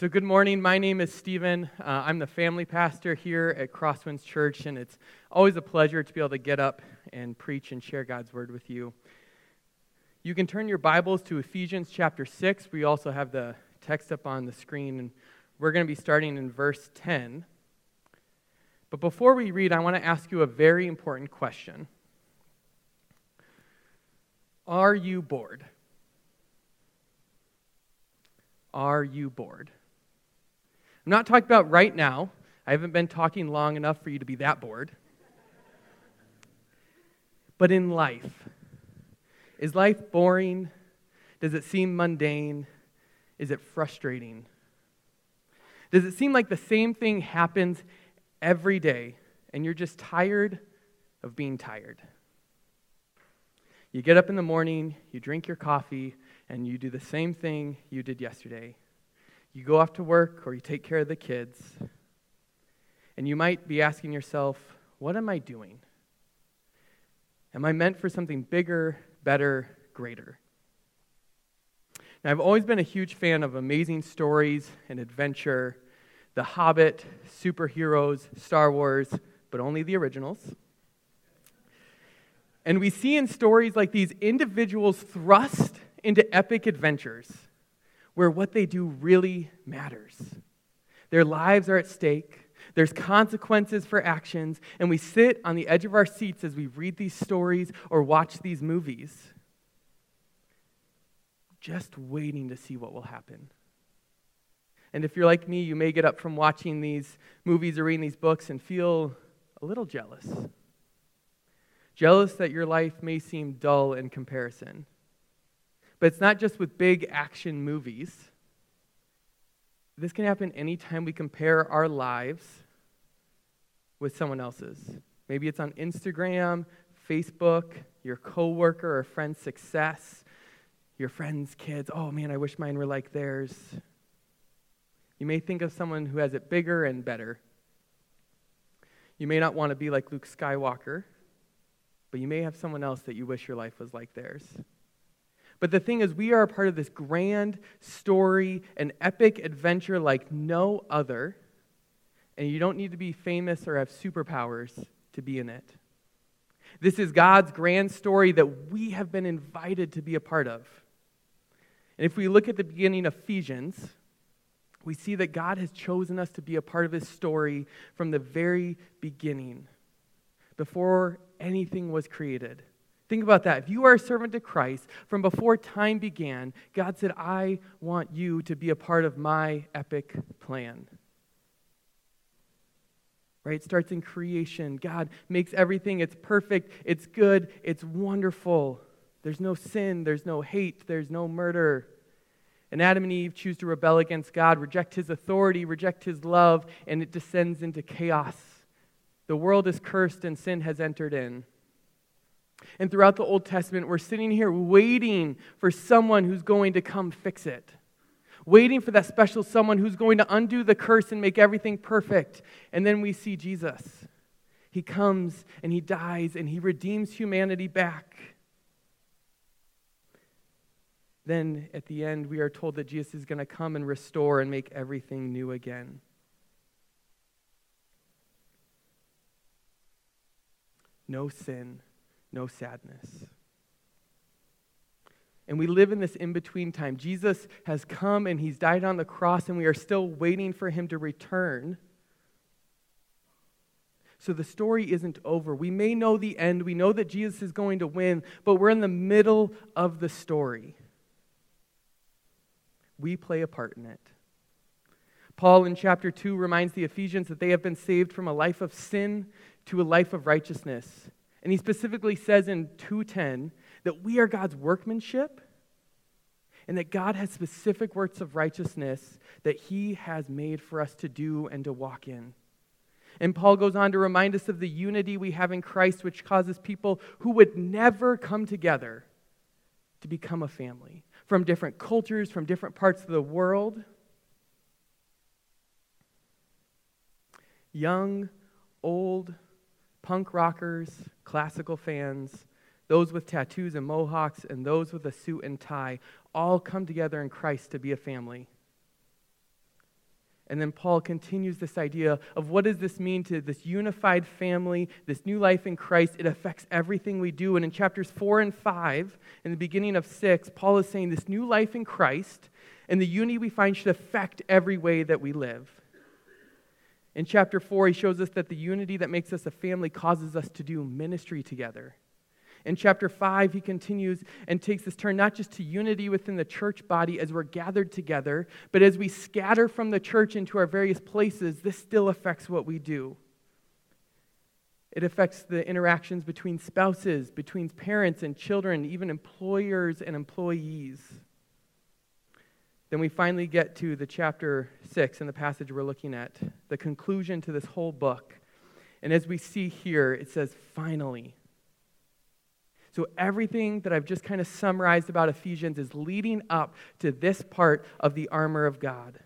So, good morning. My name is Stephen. Uh, I'm the family pastor here at Crosswinds Church, and it's always a pleasure to be able to get up and preach and share God's word with you. You can turn your Bibles to Ephesians chapter 6. We also have the text up on the screen, and we're going to be starting in verse 10. But before we read, I want to ask you a very important question Are you bored? Are you bored? I'm not talking about right now. I haven't been talking long enough for you to be that bored. But in life, is life boring? Does it seem mundane? Is it frustrating? Does it seem like the same thing happens every day and you're just tired of being tired? You get up in the morning, you drink your coffee, and you do the same thing you did yesterday you go off to work or you take care of the kids, and you might be asking yourself, What am I doing? Am I meant for something bigger, better, greater? Now, I've always been a huge fan of amazing stories and adventure The Hobbit, superheroes, Star Wars, but only the originals. And we see in stories like these individuals thrust into epic adventures where what they do really matters. Their lives are at stake, there's consequences for actions, and we sit on the edge of our seats as we read these stories or watch these movies, just waiting to see what will happen. And if you're like me, you may get up from watching these movies or reading these books and feel a little jealous. Jealous that your life may seem dull in comparison. But it's not just with big action movies. This can happen anytime we compare our lives with someone else's. Maybe it's on Instagram, Facebook, your coworker or friend's success, your friend's kids. Oh man, I wish mine were like theirs. You may think of someone who has it bigger and better. You may not want to be like Luke Skywalker, but you may have someone else that you wish your life was like theirs. But the thing is, we are a part of this grand story, an epic adventure like no other. And you don't need to be famous or have superpowers to be in it. This is God's grand story that we have been invited to be a part of. And if we look at the beginning of Ephesians, we see that God has chosen us to be a part of his story from the very beginning, before anything was created. Think about that. If you are a servant to Christ, from before time began, God said, I want you to be a part of my epic plan. Right? It starts in creation. God makes everything, it's perfect, it's good, it's wonderful. There's no sin, there's no hate, there's no murder. And Adam and Eve choose to rebel against God, reject his authority, reject his love, and it descends into chaos. The world is cursed and sin has entered in. And throughout the Old Testament, we're sitting here waiting for someone who's going to come fix it. Waiting for that special someone who's going to undo the curse and make everything perfect. And then we see Jesus. He comes and he dies and he redeems humanity back. Then at the end, we are told that Jesus is going to come and restore and make everything new again. No sin no sadness. And we live in this in between time. Jesus has come and he's died on the cross, and we are still waiting for him to return. So the story isn't over. We may know the end, we know that Jesus is going to win, but we're in the middle of the story. We play a part in it. Paul in chapter 2 reminds the Ephesians that they have been saved from a life of sin to a life of righteousness. And he specifically says in 2:10 that we are God's workmanship and that God has specific works of righteousness that he has made for us to do and to walk in. And Paul goes on to remind us of the unity we have in Christ, which causes people who would never come together to become a family from different cultures, from different parts of the world. Young, old, punk rockers, classical fans, those with tattoos and mohawks, and those with a suit and tie all come together in Christ to be a family. And then Paul continues this idea of what does this mean to this unified family, this new life in Christ? It affects everything we do. And in chapters 4 and 5, in the beginning of 6, Paul is saying this new life in Christ and the unity we find should affect every way that we live. In chapter 4, he shows us that the unity that makes us a family causes us to do ministry together. In chapter 5, he continues and takes this turn not just to unity within the church body as we're gathered together, but as we scatter from the church into our various places, this still affects what we do. It affects the interactions between spouses, between parents and children, even employers and employees. Then we finally get to the chapter 6 in the passage we're looking at, the conclusion to this whole book. And as we see here, it says, finally. So, everything that I've just kind of summarized about Ephesians is leading up to this part of the armor of God.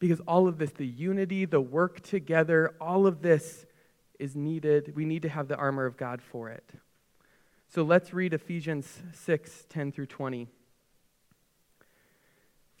Because all of this, the unity, the work together, all of this is needed. We need to have the armor of God for it. So, let's read Ephesians 6 10 through 20.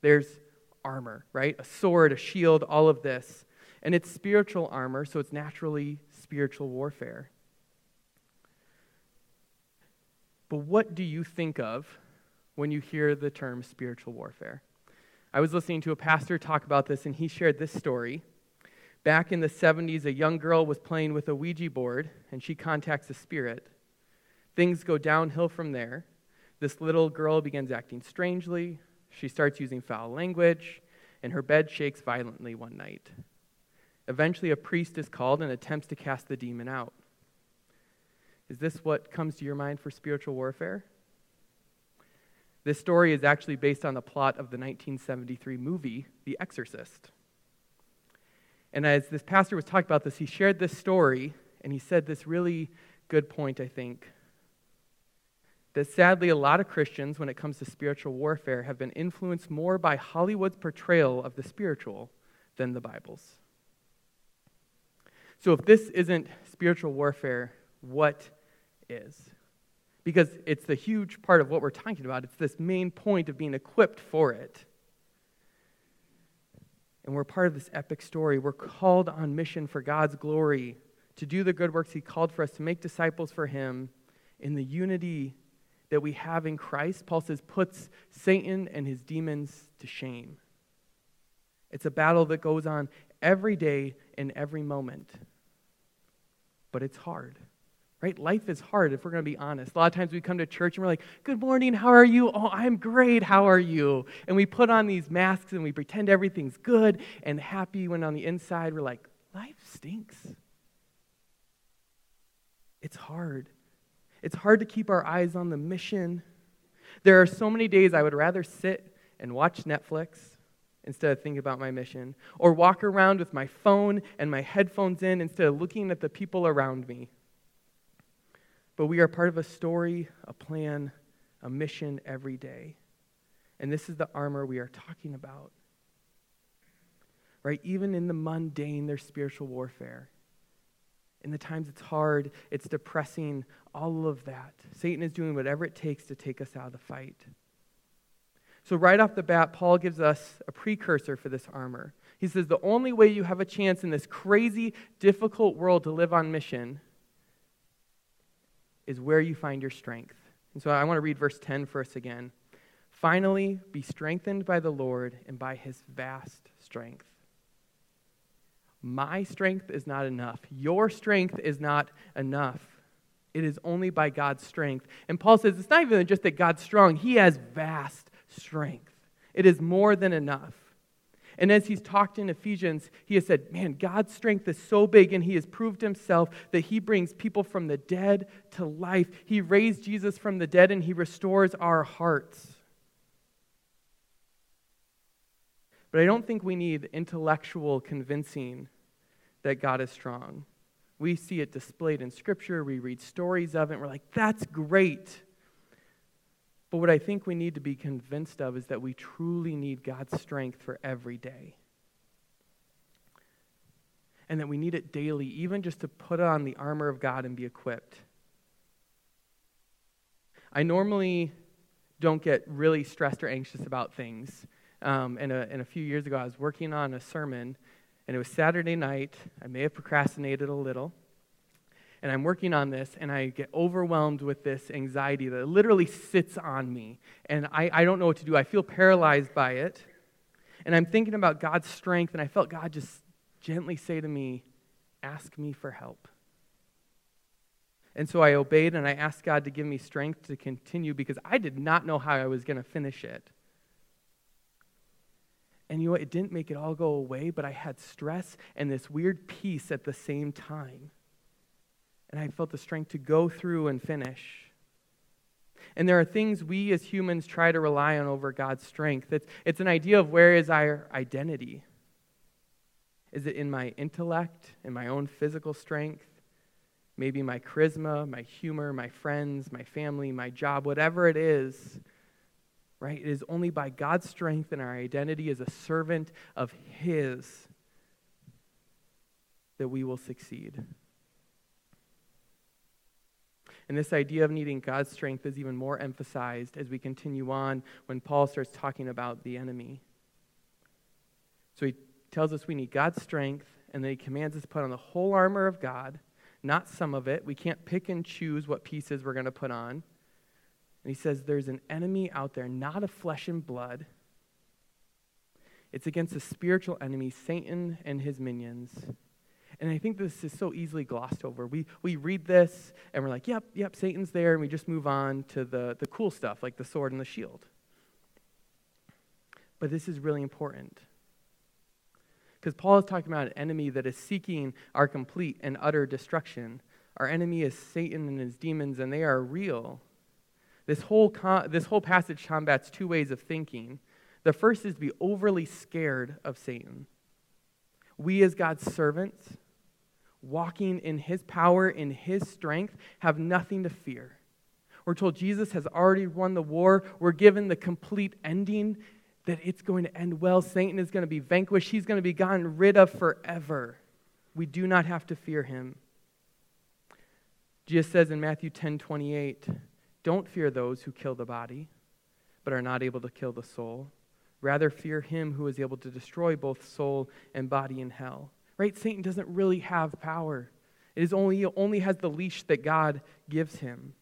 There's armor, right? A sword, a shield, all of this. And it's spiritual armor, so it's naturally spiritual warfare. But what do you think of when you hear the term spiritual warfare? I was listening to a pastor talk about this, and he shared this story. Back in the 70s, a young girl was playing with a Ouija board, and she contacts a spirit. Things go downhill from there. This little girl begins acting strangely. She starts using foul language, and her bed shakes violently one night. Eventually, a priest is called and attempts to cast the demon out. Is this what comes to your mind for spiritual warfare? This story is actually based on the plot of the 1973 movie, The Exorcist. And as this pastor was talking about this, he shared this story and he said this really good point, I think. That sadly, a lot of Christians, when it comes to spiritual warfare, have been influenced more by Hollywood's portrayal of the spiritual than the Bible's. So, if this isn't spiritual warfare, what is? Because it's the huge part of what we're talking about. It's this main point of being equipped for it. And we're part of this epic story. We're called on mission for God's glory, to do the good works He called for us, to make disciples for Him in the unity that we have in Christ. Paul says, puts Satan and his demons to shame. It's a battle that goes on every day in every moment. But it's hard, right? Life is hard if we're going to be honest. A lot of times we come to church and we're like, Good morning, how are you? Oh, I'm great, how are you? And we put on these masks and we pretend everything's good and happy when on the inside we're like, Life stinks. It's hard. It's hard to keep our eyes on the mission. There are so many days I would rather sit and watch Netflix instead of thinking about my mission, or walk around with my phone and my headphones in instead of looking at the people around me. But we are part of a story, a plan, a mission every day. And this is the armor we are talking about. right? Even in the mundane, there's spiritual warfare. In the times it's hard, it's depressing, all of that. Satan is doing whatever it takes to take us out of the fight. So, right off the bat, Paul gives us a precursor for this armor. He says the only way you have a chance in this crazy, difficult world to live on mission is where you find your strength. And so I want to read verse 10 for us again. Finally, be strengthened by the Lord and by his vast strength. My strength is not enough. Your strength is not enough. It is only by God's strength. And Paul says it's not even just that God's strong, he has vast strength. It is more than enough. And as he's talked in Ephesians, he has said, Man, God's strength is so big, and he has proved himself that he brings people from the dead to life. He raised Jesus from the dead, and he restores our hearts. But I don't think we need intellectual convincing that God is strong. We see it displayed in Scripture, we read stories of it, and we're like, that's great. But what I think we need to be convinced of is that we truly need God's strength for every day. And that we need it daily, even just to put on the armor of God and be equipped. I normally don't get really stressed or anxious about things. Um, and, a, and a few years ago, I was working on a sermon, and it was Saturday night. I may have procrastinated a little and I'm working on this, and I get overwhelmed with this anxiety that literally sits on me. And I, I don't know what to do. I feel paralyzed by it. And I'm thinking about God's strength, and I felt God just gently say to me, Ask me for help. And so I obeyed, and I asked God to give me strength to continue because I did not know how I was going to finish it. And you know what? It didn't make it all go away, but I had stress and this weird peace at the same time and I felt the strength to go through and finish. And there are things we as humans try to rely on over God's strength. It's, it's an idea of where is our identity? Is it in my intellect, in my own physical strength? Maybe my charisma, my humor, my friends, my family, my job, whatever it is, right? It is only by God's strength and our identity as a servant of His that we will succeed. And this idea of needing God's strength is even more emphasized as we continue on when Paul starts talking about the enemy. So he tells us we need God's strength, and then he commands us to put on the whole armor of God, not some of it. We can't pick and choose what pieces we're going to put on. And he says there's an enemy out there, not of flesh and blood. It's against a spiritual enemy, Satan and his minions. And I think this is so easily glossed over. We, we read this and we're like, yep, yep, Satan's there, and we just move on to the, the cool stuff like the sword and the shield. But this is really important. Because Paul is talking about an enemy that is seeking our complete and utter destruction. Our enemy is Satan and his demons, and they are real. This whole, con- this whole passage combats two ways of thinking. The first is to be overly scared of Satan. We, as God's servants, walking in his power, in his strength, have nothing to fear. We're told Jesus has already won the war. We're given the complete ending that it's going to end well. Satan is going to be vanquished, he's going to be gotten rid of forever. We do not have to fear him. Jesus says in Matthew 10 28, Don't fear those who kill the body, but are not able to kill the soul. Rather, fear him who is able to destroy both soul and body in hell right? Satan doesn't really have power. It is only, he only has the leash that God gives him.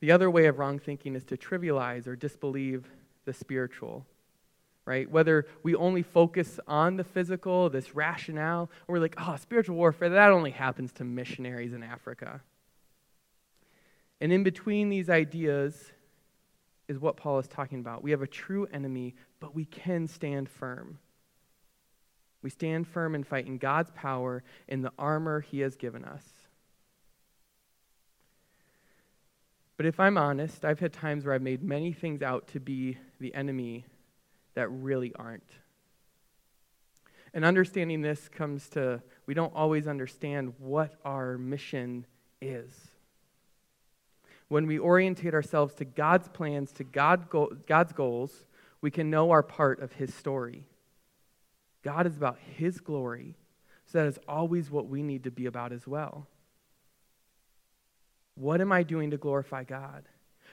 The other way of wrong thinking is to trivialize or disbelieve the spiritual, right? Whether we only focus on the physical, this rationale, or we're like, oh, spiritual warfare, that only happens to missionaries in Africa. And in between these ideas is what Paul is talking about. We have a true enemy, but we can stand firm. We stand firm and fight in God's power in the armor He has given us. But if I'm honest, I've had times where I've made many things out to be the enemy that really aren't. And understanding this comes to we don't always understand what our mission is. When we orientate ourselves to God's plans, to God God's goals, we can know our part of His story. God is about His glory. So that is always what we need to be about as well. What am I doing to glorify God?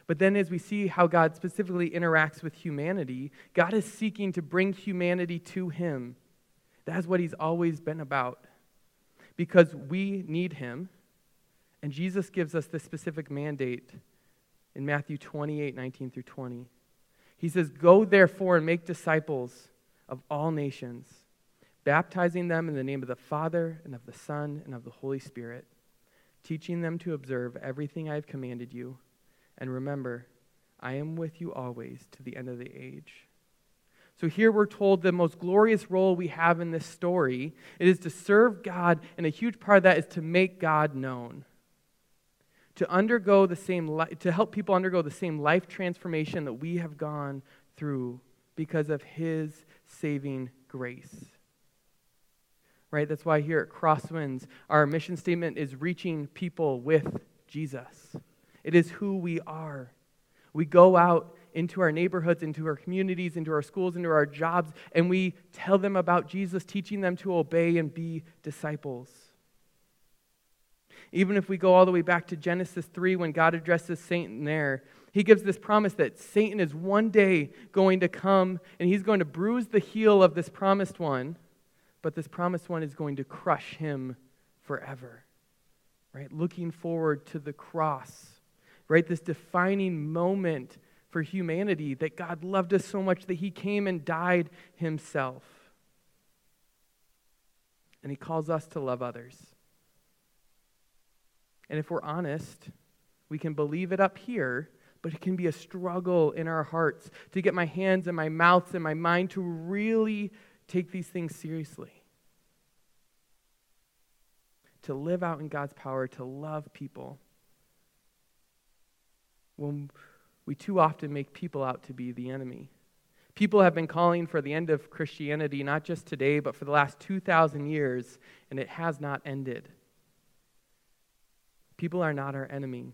But then, as we see how God specifically interacts with humanity, God is seeking to bring humanity to Him. That's what He's always been about. Because we need Him, and Jesus gives us this specific mandate in Matthew 28 19 through 20. He says, Go therefore and make disciples of all nations, baptizing them in the name of the Father and of the Son and of the Holy Spirit, teaching them to observe everything I have commanded you. And remember, I am with you always to the end of the age. So here we're told the most glorious role we have in this story it is to serve God, and a huge part of that is to make God known. To undergo the same li- to help people undergo the same life transformation that we have gone through because of his saving grace. Right? That's why here at Crosswinds, our mission statement is reaching people with Jesus. It is who we are. We go out into our neighborhoods, into our communities, into our schools, into our jobs, and we tell them about Jesus, teaching them to obey and be disciples. Even if we go all the way back to Genesis 3 when God addresses Satan there, he gives this promise that Satan is one day going to come and he's going to bruise the heel of this promised one, but this promised one is going to crush him forever. Right? Looking forward to the cross. Right? This defining moment for humanity that God loved us so much that he came and died himself. And he calls us to love others. And if we're honest, we can believe it up here, but it can be a struggle in our hearts to get my hands and my mouths and my mind to really take these things seriously. To live out in God's power, to love people. When we too often make people out to be the enemy. People have been calling for the end of Christianity, not just today, but for the last 2,000 years, and it has not ended. People are not our enemy.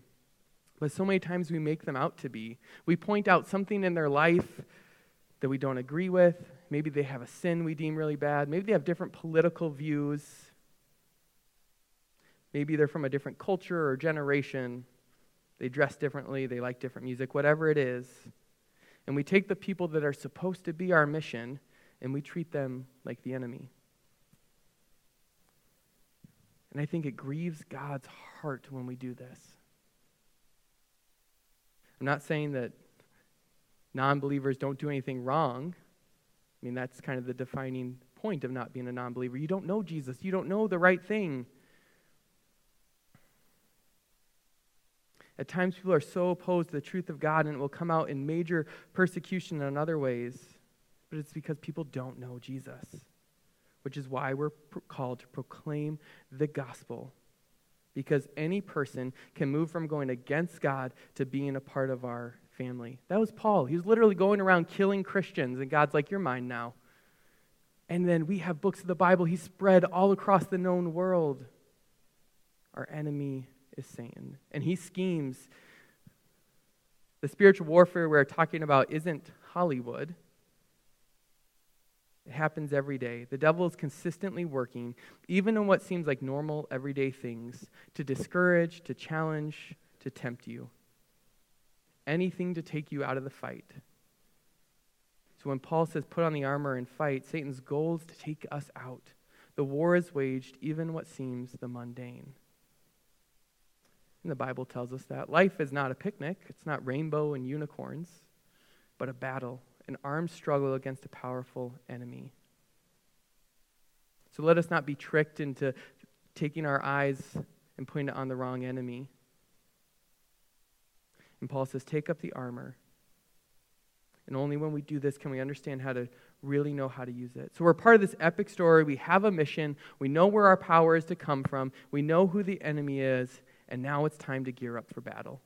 But so many times we make them out to be. We point out something in their life that we don't agree with. Maybe they have a sin we deem really bad. Maybe they have different political views. Maybe they're from a different culture or generation. They dress differently, they like different music, whatever it is. And we take the people that are supposed to be our mission and we treat them like the enemy. And I think it grieves God's heart when we do this. I'm not saying that non believers don't do anything wrong. I mean, that's kind of the defining point of not being a non believer. You don't know Jesus, you don't know the right thing. At times, people are so opposed to the truth of God, and it will come out in major persecution in other ways. But it's because people don't know Jesus, which is why we're called to proclaim the gospel. Because any person can move from going against God to being a part of our family. That was Paul. He was literally going around killing Christians, and God's like, You're mine now. And then we have books of the Bible he spread all across the known world. Our enemy is Satan. And he schemes. The spiritual warfare we're talking about isn't Hollywood. It happens every day. The devil is consistently working, even in what seems like normal, everyday things, to discourage, to challenge, to tempt you. Anything to take you out of the fight. So when Paul says, put on the armor and fight, Satan's goal is to take us out. The war is waged, even what seems the mundane. And the Bible tells us that. Life is not a picnic, it's not rainbow and unicorns, but a battle, an armed struggle against a powerful enemy. So let us not be tricked into taking our eyes and putting it on the wrong enemy. And Paul says, Take up the armor. And only when we do this can we understand how to really know how to use it. So we're part of this epic story. We have a mission. We know where our power is to come from. We know who the enemy is and now it's time to gear up for battle.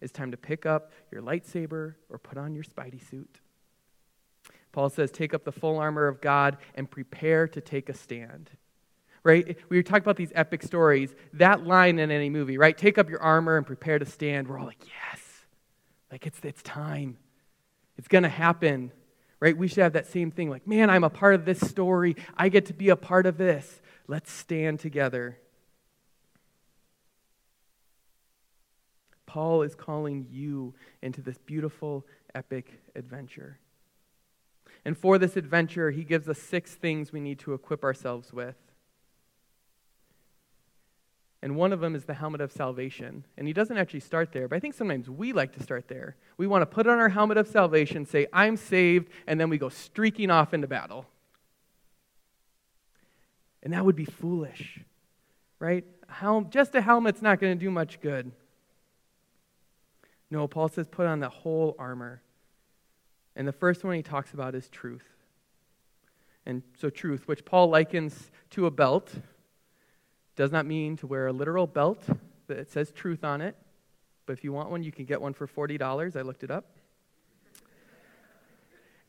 It's time to pick up your lightsaber or put on your spidey suit. Paul says, take up the full armor of God and prepare to take a stand. Right? We were talking about these epic stories. That line in any movie, right? Take up your armor and prepare to stand. We're all like, yes. Like it's, it's time. It's to happen. right? We should have that same thing like, man, I'm a part of this story. I get to be a part of this. Let's stand together. Paul is calling you into this beautiful, epic adventure. And for this adventure, he gives us six things we need to equip ourselves with. And one of them is the helmet of salvation. And he doesn't actually start there, but I think sometimes we like to start there. We want to put on our helmet of salvation, say, I'm saved, and then we go streaking off into battle. And that would be foolish, right? Just a helmet's not going to do much good. No, Paul says put on the whole armor. And the first one he talks about is truth. And so, truth, which Paul likens to a belt, does not mean to wear a literal belt that says truth on it. But if you want one, you can get one for $40. I looked it up.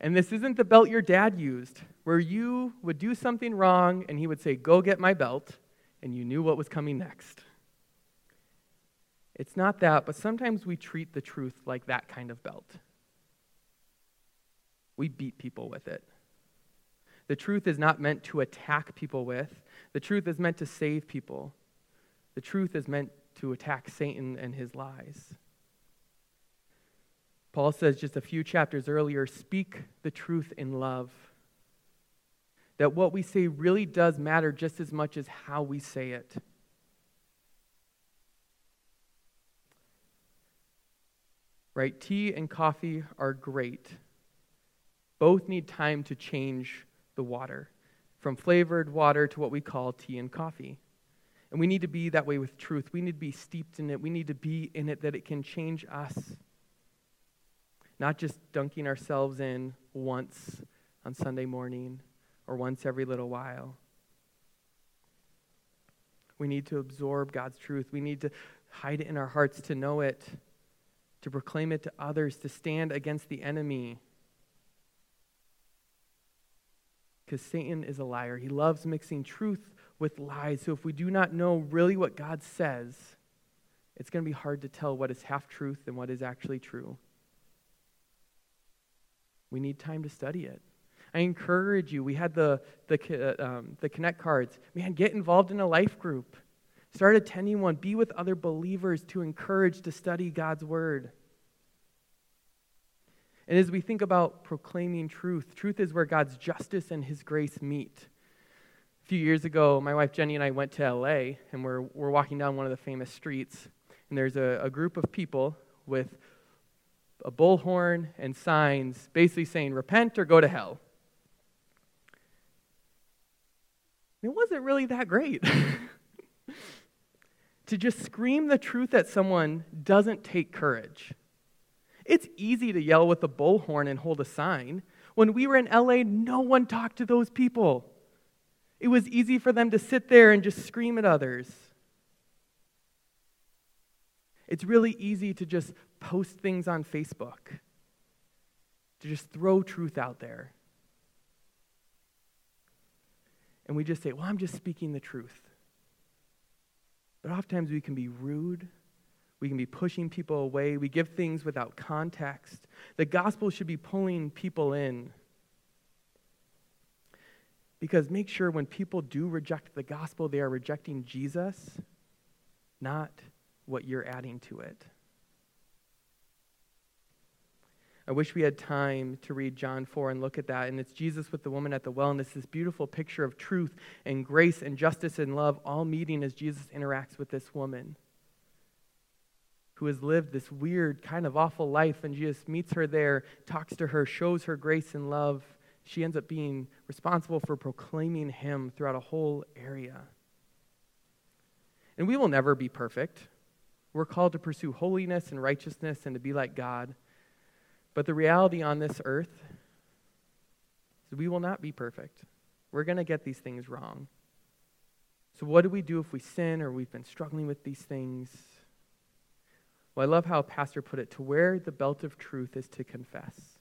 And this isn't the belt your dad used, where you would do something wrong and he would say, Go get my belt, and you knew what was coming next. It's not that, but sometimes we treat the truth like that kind of belt. We beat people with it. The truth is not meant to attack people with, the truth is meant to save people. The truth is meant to attack Satan and his lies. Paul says just a few chapters earlier speak the truth in love. That what we say really does matter just as much as how we say it. Right? Tea and coffee are great. Both need time to change the water from flavored water to what we call tea and coffee. And we need to be that way with truth. We need to be steeped in it. We need to be in it that it can change us. Not just dunking ourselves in once on Sunday morning or once every little while. We need to absorb God's truth. We need to hide it in our hearts to know it to proclaim it to others, to stand against the enemy. Because Satan is a liar. He loves mixing truth with lies. So if we do not know really what God says, it's going to be hard to tell what is half truth and what is actually true. We need time to study it. I encourage you. We had the, the, uh, um, the Connect cards. Man, get involved in a life group. Start attending one. Be with other believers to encourage to study God's word. And as we think about proclaiming truth, truth is where God's justice and his grace meet. A few years ago, my wife Jenny and I went to LA, and we're, we're walking down one of the famous streets, and there's a, a group of people with a bullhorn and signs basically saying, Repent or go to hell. It wasn't really that great. to just scream the truth at someone doesn't take courage. It's easy to yell with a bullhorn and hold a sign. When we were in LA, no one talked to those people. It was easy for them to sit there and just scream at others. It's really easy to just post things on Facebook, to just throw truth out there. And we just say, well, I'm just speaking the truth. But oftentimes we can be rude. We can be pushing people away. We give things without context. The gospel should be pulling people in. Because make sure when people do reject the gospel, they are rejecting Jesus, not what you're adding to it. I wish we had time to read John 4 and look at that. And it's Jesus with the woman at the well, and it's this beautiful picture of truth and grace and justice and love all meeting as Jesus interacts with this woman who has lived this weird, kind of awful life. And Jesus meets her there, talks to her, shows her grace and love. She ends up being responsible for proclaiming him throughout a whole area. And we will never be perfect. We're called to pursue holiness and righteousness and to be like God. But the reality on this earth is we will not be perfect. We're going to get these things wrong. So, what do we do if we sin or we've been struggling with these things? Well, I love how a Pastor put it to wear the belt of truth is to confess.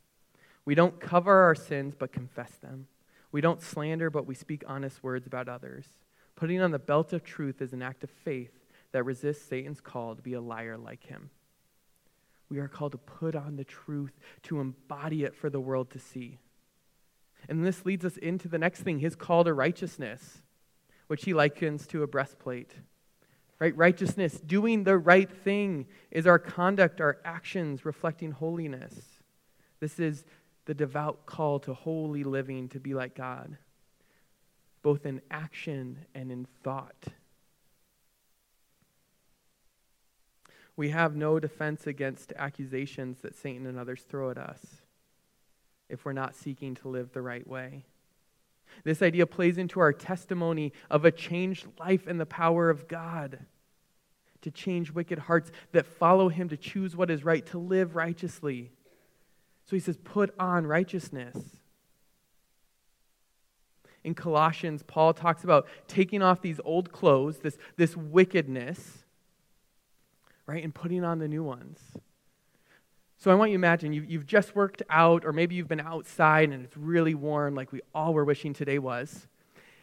We don't cover our sins, but confess them. We don't slander, but we speak honest words about others. Putting on the belt of truth is an act of faith that resists Satan's call to be a liar like him. We are called to put on the truth, to embody it for the world to see. And this leads us into the next thing his call to righteousness, which he likens to a breastplate. Right? Righteousness, doing the right thing, is our conduct, our actions reflecting holiness. This is the devout call to holy living, to be like God, both in action and in thought. We have no defense against accusations that Satan and others throw at us if we're not seeking to live the right way. This idea plays into our testimony of a changed life and the power of God to change wicked hearts that follow Him to choose what is right, to live righteously. So he says, put on righteousness. In Colossians, Paul talks about taking off these old clothes, this, this wickedness, right, and putting on the new ones. So I want you to imagine you've, you've just worked out, or maybe you've been outside and it's really warm, like we all were wishing today was,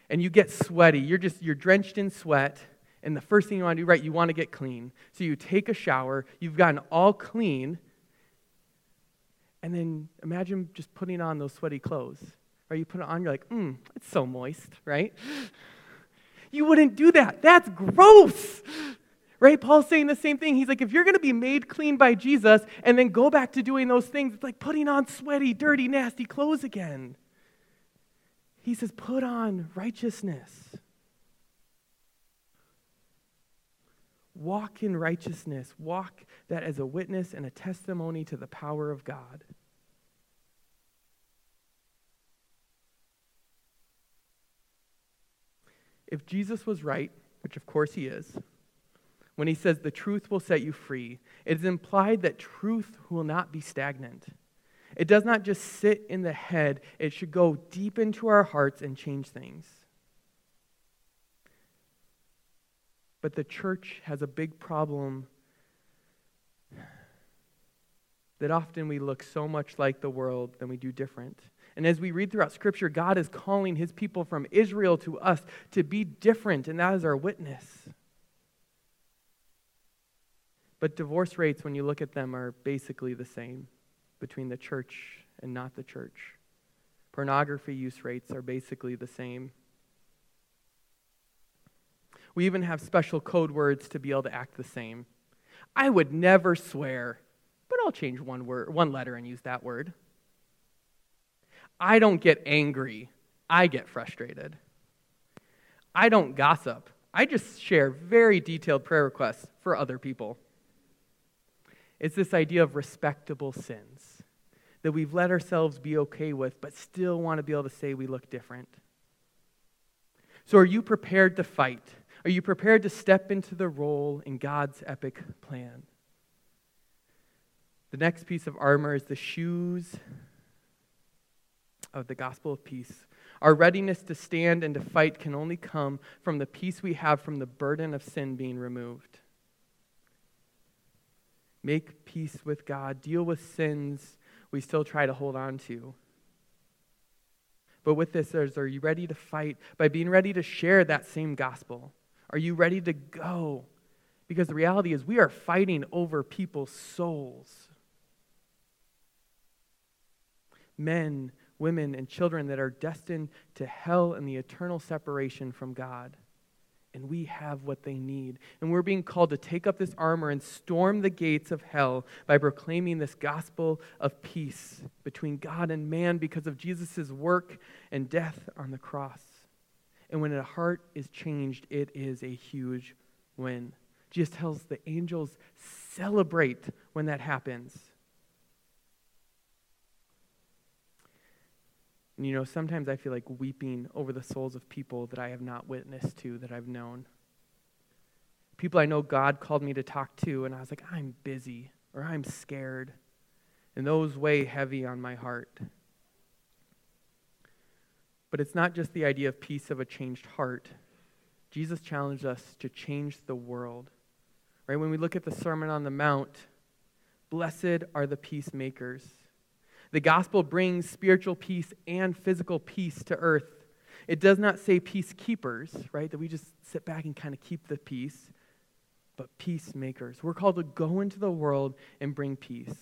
and you get sweaty. You're just, you're drenched in sweat, and the first thing you want to do, right, you want to get clean. So you take a shower, you've gotten all clean, and then imagine just putting on those sweaty clothes. Right? You put it on, you're like, mmm, it's so moist, right? You wouldn't do that. That's gross. Right? Paul's saying the same thing. He's like, if you're going to be made clean by Jesus and then go back to doing those things, it's like putting on sweaty, dirty, nasty clothes again. He says, put on righteousness. Walk in righteousness. Walk that as a witness and a testimony to the power of God. If Jesus was right, which of course he is, when he says the truth will set you free, it is implied that truth will not be stagnant. It does not just sit in the head, it should go deep into our hearts and change things. But the church has a big problem that often we look so much like the world than we do different. And as we read throughout Scripture, God is calling his people from Israel to us to be different, and that is our witness. But divorce rates, when you look at them, are basically the same between the church and not the church. Pornography use rates are basically the same. We even have special code words to be able to act the same. I would never swear, but I'll change one word, one letter and use that word. I don't get angry, I get frustrated. I don't gossip. I just share very detailed prayer requests for other people. It's this idea of respectable sins that we've let ourselves be okay with, but still want to be able to say we look different. So, are you prepared to fight? Are you prepared to step into the role in God's epic plan? The next piece of armor is the shoes of the gospel of peace. Our readiness to stand and to fight can only come from the peace we have from the burden of sin being removed. Make peace with God, deal with sins we still try to hold on to. But with this, is, are you ready to fight by being ready to share that same gospel? Are you ready to go? Because the reality is, we are fighting over people's souls. Men women, and children that are destined to hell and the eternal separation from God. And we have what they need. And we're being called to take up this armor and storm the gates of hell by proclaiming this gospel of peace between God and man because of Jesus' work and death on the cross. And when a heart is changed, it is a huge win. Jesus tells the angels, celebrate when that happens. And you know, sometimes I feel like weeping over the souls of people that I have not witnessed to, that I've known. People I know God called me to talk to, and I was like, I'm busy or I'm scared. And those weigh heavy on my heart. But it's not just the idea of peace of a changed heart. Jesus challenged us to change the world. Right? When we look at the Sermon on the Mount, blessed are the peacemakers the gospel brings spiritual peace and physical peace to earth. It does not say peacekeepers, right? That we just sit back and kind of keep the peace, but peacemakers. We're called to go into the world and bring peace.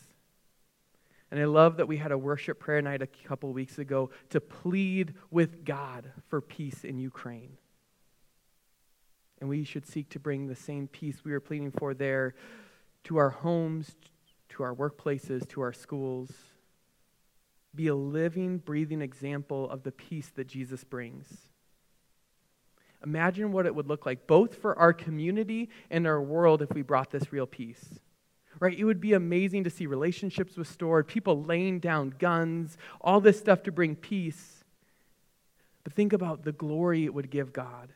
And I love that we had a worship prayer night a couple weeks ago to plead with God for peace in Ukraine. And we should seek to bring the same peace we were pleading for there to our homes, to our workplaces, to our schools. Be a living, breathing example of the peace that Jesus brings. Imagine what it would look like, both for our community and our world, if we brought this real peace. Right? It would be amazing to see relationships restored, people laying down guns, all this stuff to bring peace. But think about the glory it would give God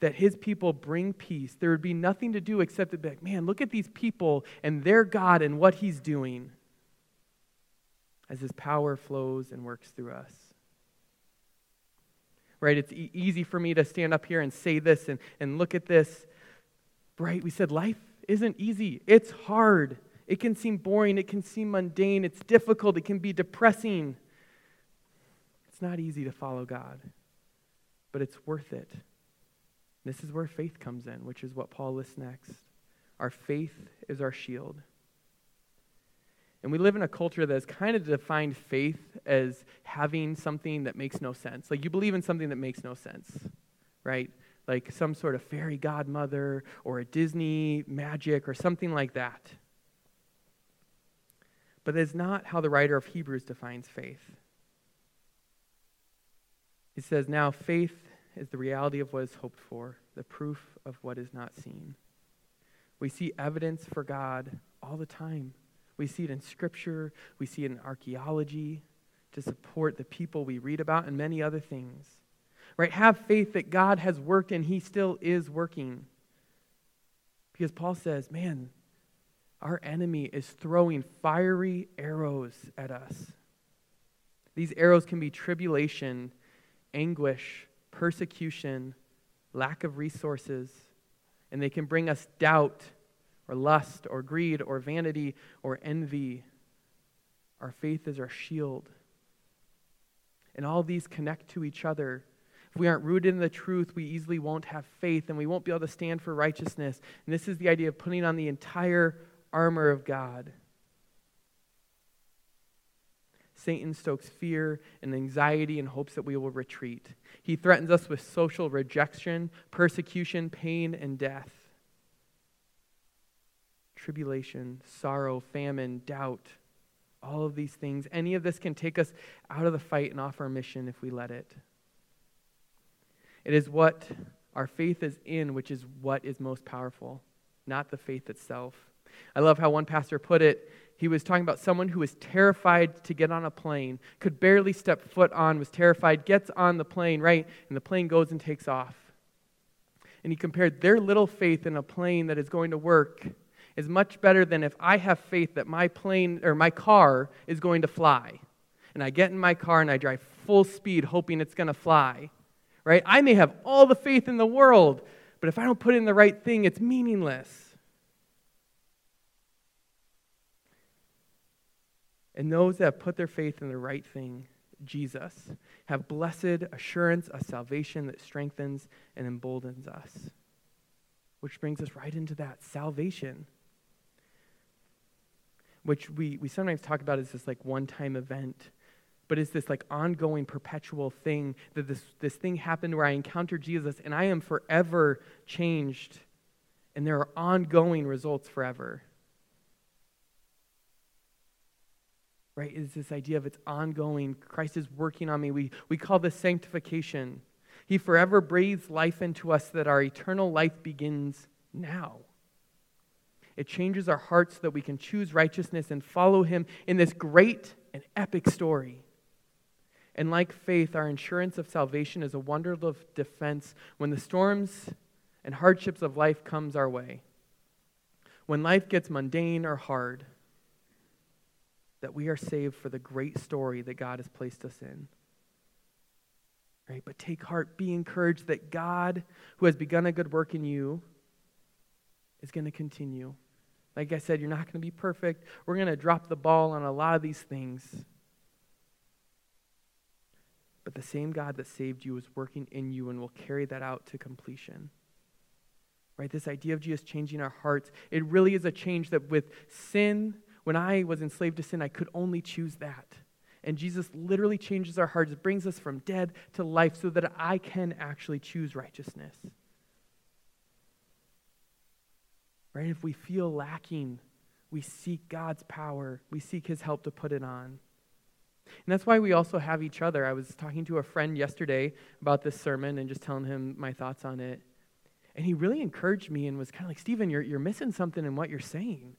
that his people bring peace. There would be nothing to do except to be like, man, look at these people and their God and what he's doing as his power flows and works through us. Right? It's e- easy for me to stand up here and say this and, and look at this. Right? We said life isn't easy, it's hard. It can seem boring, it can seem mundane, it's difficult, it can be depressing. It's not easy to follow God, but it's worth it. This is where faith comes in, which is what Paul lists next. Our faith is our shield. And we live in a culture that has kind of defined faith as having something that makes no sense. Like you believe in something that makes no sense, right? Like some sort of fairy godmother or a Disney magic or something like that. But it's not how the writer of Hebrews defines faith. He says, Now faith is the reality of what is hoped for, the proof of what is not seen. We see evidence for God all the time. We see it in Scripture, we see it in archaeology to support the people we read about, and many other things. Right? Have faith that God has worked and He still is working. Because Paul says, man, our enemy is throwing fiery arrows at us. These arrows can be tribulation, anguish, persecution, lack of resources, and they can bring us doubt or lust or greed or vanity or envy. Our faith is our shield. And all these connect to each other. If we aren't rooted in the truth, we easily won't have faith and we won't be able to stand for righteousness. And this is the idea of putting on the entire armor of God. Satan stokes fear and anxiety in hopes that we will retreat. He threatens us with social rejection, persecution, pain, and death. Tribulation, sorrow, famine, doubt, all of these things. Any of this can take us out of the fight and off our mission if we let it. It is what our faith is in, which is what is most powerful, not the faith itself. I love how one pastor put it he was talking about someone who was terrified to get on a plane, could barely step foot on, was terrified, gets on the plane, right? And the plane goes and takes off. And he compared their little faith in a plane that is going to work is much better than if I have faith that my plane or my car is going to fly. And I get in my car and I drive full speed hoping it's going to fly. Right? I may have all the faith in the world, but if I don't put in the right thing, it's meaningless. And those that have put their faith in the right thing, Jesus, have blessed assurance of salvation that strengthens and emboldens us. Which brings us right into that salvation, which we, we sometimes talk about as this like one time event, but it's this like ongoing, perpetual thing that this, this thing happened where I encountered Jesus and I am forever changed, and there are ongoing results forever. right, is this idea of it's ongoing. Christ is working on me. We, we call this sanctification. He forever breathes life into us that our eternal life begins now. It changes our hearts so that we can choose righteousness and follow Him in this great and epic story. And like faith, our insurance of salvation is a wonderful defense when the storms and hardships of life comes our way. When life gets mundane or hard, that we are saved for the great story that God has placed us in. Right? But take heart, be encouraged that God, who has begun a good work in you, is going to continue. Like I said, you're not going to be perfect. We're going to drop the ball on a lot of these things. But the same God that saved you is working in you and will carry that out to completion. Right? This idea of Jesus changing our hearts, it really is a change that with sin When I was enslaved to sin, I could only choose that. And Jesus literally changes our hearts, brings us from dead to life so that I can actually choose righteousness. Right? If we feel lacking, we seek God's power, we seek His help to put it on. And that's why we also have each other. I was talking to a friend yesterday about this sermon and just telling him my thoughts on it. And he really encouraged me and was kind of like, Stephen, you're, you're missing something in what you're saying.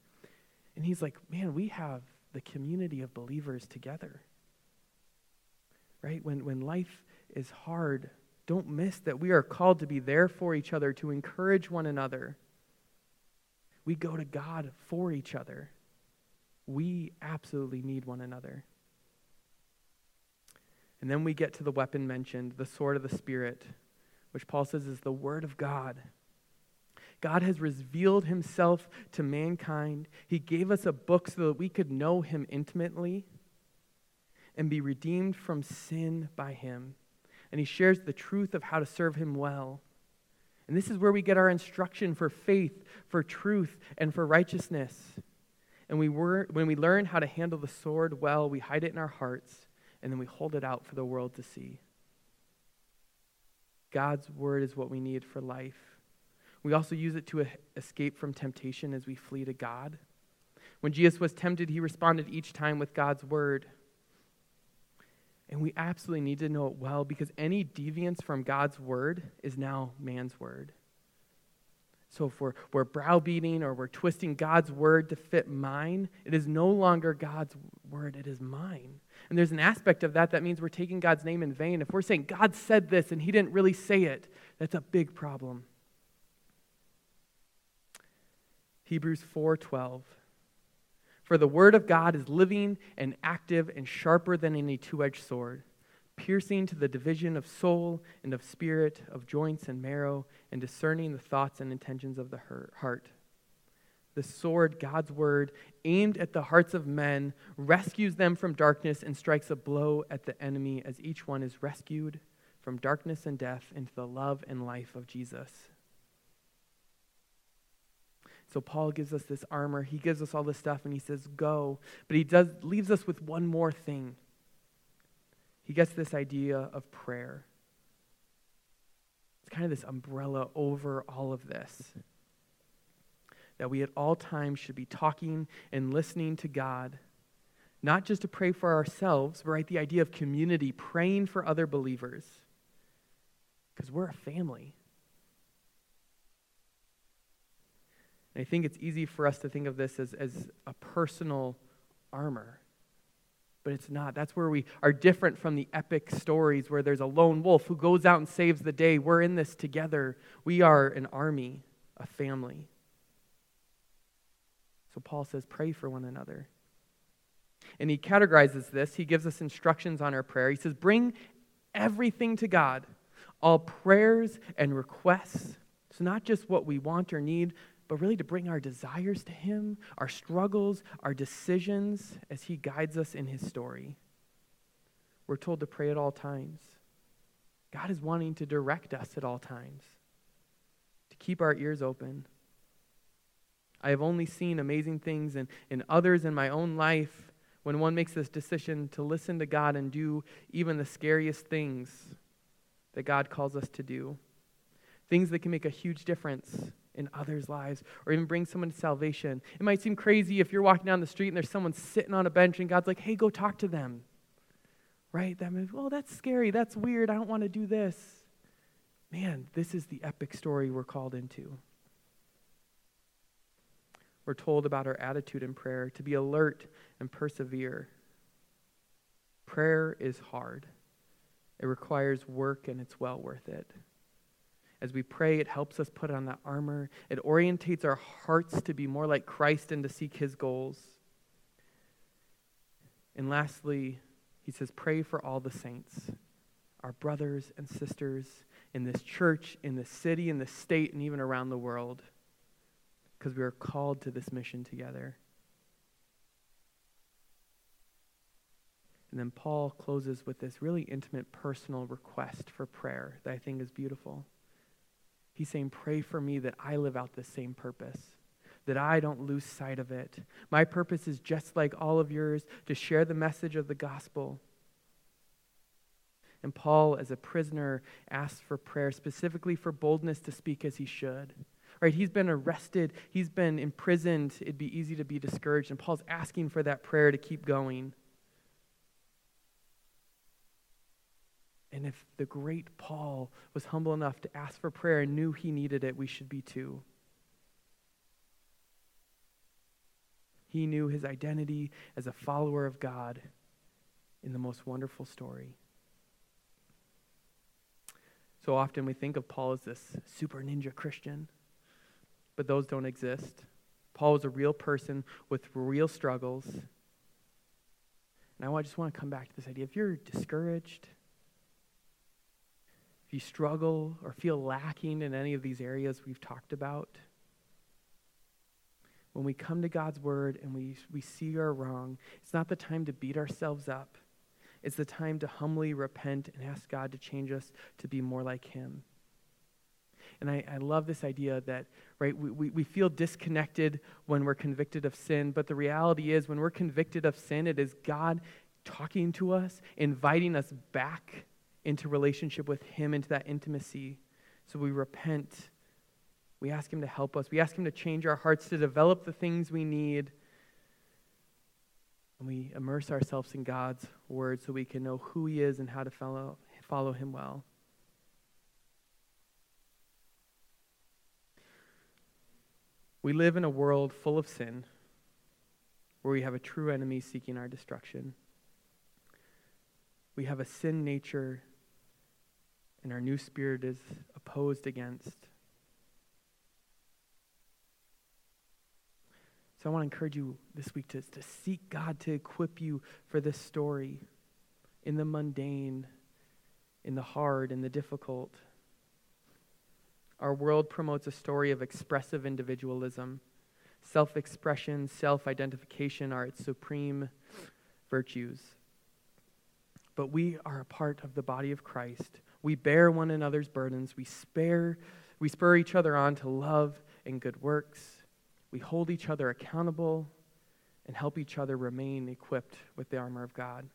And he's like, man, we have the community of believers together. Right? When, when life is hard, don't miss that we are called to be there for each other, to encourage one another. We go to God for each other. We absolutely need one another. And then we get to the weapon mentioned, the sword of the Spirit, which Paul says is the Word of God. God has revealed himself to mankind. He gave us a book so that we could know him intimately and be redeemed from sin by him. And he shares the truth of how to serve him well. And this is where we get our instruction for faith, for truth, and for righteousness. And we were, when we learn how to handle the sword well, we hide it in our hearts, and then we hold it out for the world to see. God's word is what we need for life. We also use it to escape from temptation as we flee to God. When Jesus was tempted, he responded each time with God's word. And we absolutely need to know it well because any deviance from God's word is now man's word. So if we're, we're browbeating or we're twisting God's word to fit mine, it is no longer God's word, it is mine. And there's an aspect of that that means we're taking God's name in vain. If we're saying God said this and he didn't really say it, that's a big problem. Hebrews 4:12 for the word of God is living and active and sharper than any two edged sword, piercing to the division of soul and of spirit, of joints and marrow, and discerning the thoughts and intentions of the heart. The sword, God's word, aimed at the hearts of men, rescues them from darkness and strikes a blow at the enemy as each one is rescued from darkness and death into the love and life of Jesus. So Paul gives us this armor. He gives us all this stuff and he says, go. But he does leaves us with one more thing. He gets this idea of prayer. It's kind of this umbrella over all of this. That we at all times should be talking and listening to God, not just to pray for ourselves, but right, the idea of community, praying for other believers. Because we're a family. And I think it's easy for us to think of this as, as a personal armor. But it's not. That's where we are different from the epic stories where there's a lone wolf who goes out and saves the day. We're in this together. We are an army, a family. So Paul says, pray for one another. And he categorizes this. He gives us instructions on our prayer. He says, bring everything to God, all prayers and requests. So, not just what we want or need, but really to bring our desires to Him, our struggles, our decisions as He guides us in His story. We're told to pray at all times. God is wanting to direct us at all times, to keep our ears open. I have only seen amazing things in, in others in my own life when one makes this decision to listen to God and do even the scariest things that God calls us to do. Things that can make a huge difference in others' lives or even bring someone to salvation. It might seem crazy if you're walking down the street and there's someone sitting on a bench and God's like, hey, go talk to them. Right? That means, well, that's scary. That's weird. I don't want to do this. Man, this is the epic story we're called into. We're told about our attitude in prayer to be alert and persevere. Prayer is hard, it requires work, and it's well worth it. As we pray, it helps us put on that armor. It orientates our hearts to be more like Christ and to seek his goals. And lastly, he says, pray for all the saints, our brothers and sisters in this church, in this city, in this state, and even around the world, because we are called to this mission together. And then Paul closes with this really intimate personal request for prayer that I think is beautiful. He's saying, Pray for me that I live out the same purpose. that I don't lose sight of it. My purpose is just like all of yours to share the message of the gospel. And Paul, as a prisoner, asks for prayer, specifically for boldness to speak as he should. Right? He's been arrested, he's been imprisoned. It'd be easy to be discouraged. And Paul's asking for that prayer to keep going. And if the great Paul was humble enough to ask for prayer and knew he needed it, we should be too. He knew his identity as a follower of God in the most wonderful story. So often we think of Paul as this super ninja Christian, but those don't exist. Paul was a real person with real struggles. And I just want to come back to this idea. If you're discouraged, you struggle or feel lacking in any of these areas we've talked about, when we come to God's word and we, we see our wrong, it's not the time to beat ourselves up. It's the time to humbly repent and ask God to change us to be more like Him. And I, I love this idea that, right, we, we, we feel disconnected when we're convicted of sin, but the reality is when we're convicted of sin, it is God talking to us, inviting us back into relationship with Him, into that intimacy. So we repent we ask Him to help us. We ask Him to change our hearts, to develop the things we need. And we immerse ourselves in God's Word so we can know who He is and how to follow, follow Him well. We live in a world full of sin where we have a true enemy seeking our destruction. We have a sin nature, and our new spirit is opposed against. So I want to encourage you this week to, to seek God to equip you for this story in the mundane, in the hard, in the difficult. Our world promotes a story of expressive individualism. Self expression, self identification are its supreme virtues. But we are a part of the body of Christ. We bear one another's burdens. We, spare, we spur each other on to love and good works. We hold each other accountable and help each other remain equipped with the armor of God.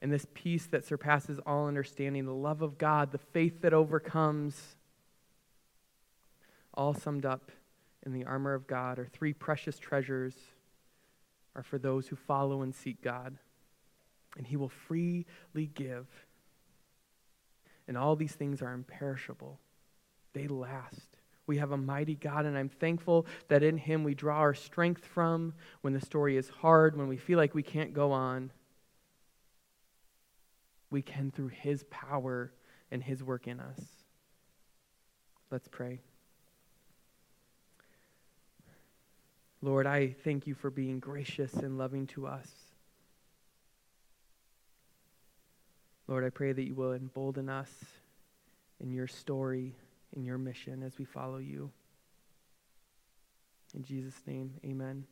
And this peace that surpasses all understanding, the love of God, the faith that overcomes, all summed up in the armor of God are three precious treasures are for those who follow and seek God. And he will freely give. And all these things are imperishable. They last. We have a mighty God, and I'm thankful that in Him we draw our strength from when the story is hard, when we feel like we can't go on. We can through His power and His work in us. Let's pray. Lord, I thank you for being gracious and loving to us. Lord, I pray that you will embolden us in your story in your mission as we follow you. In Jesus' name, amen.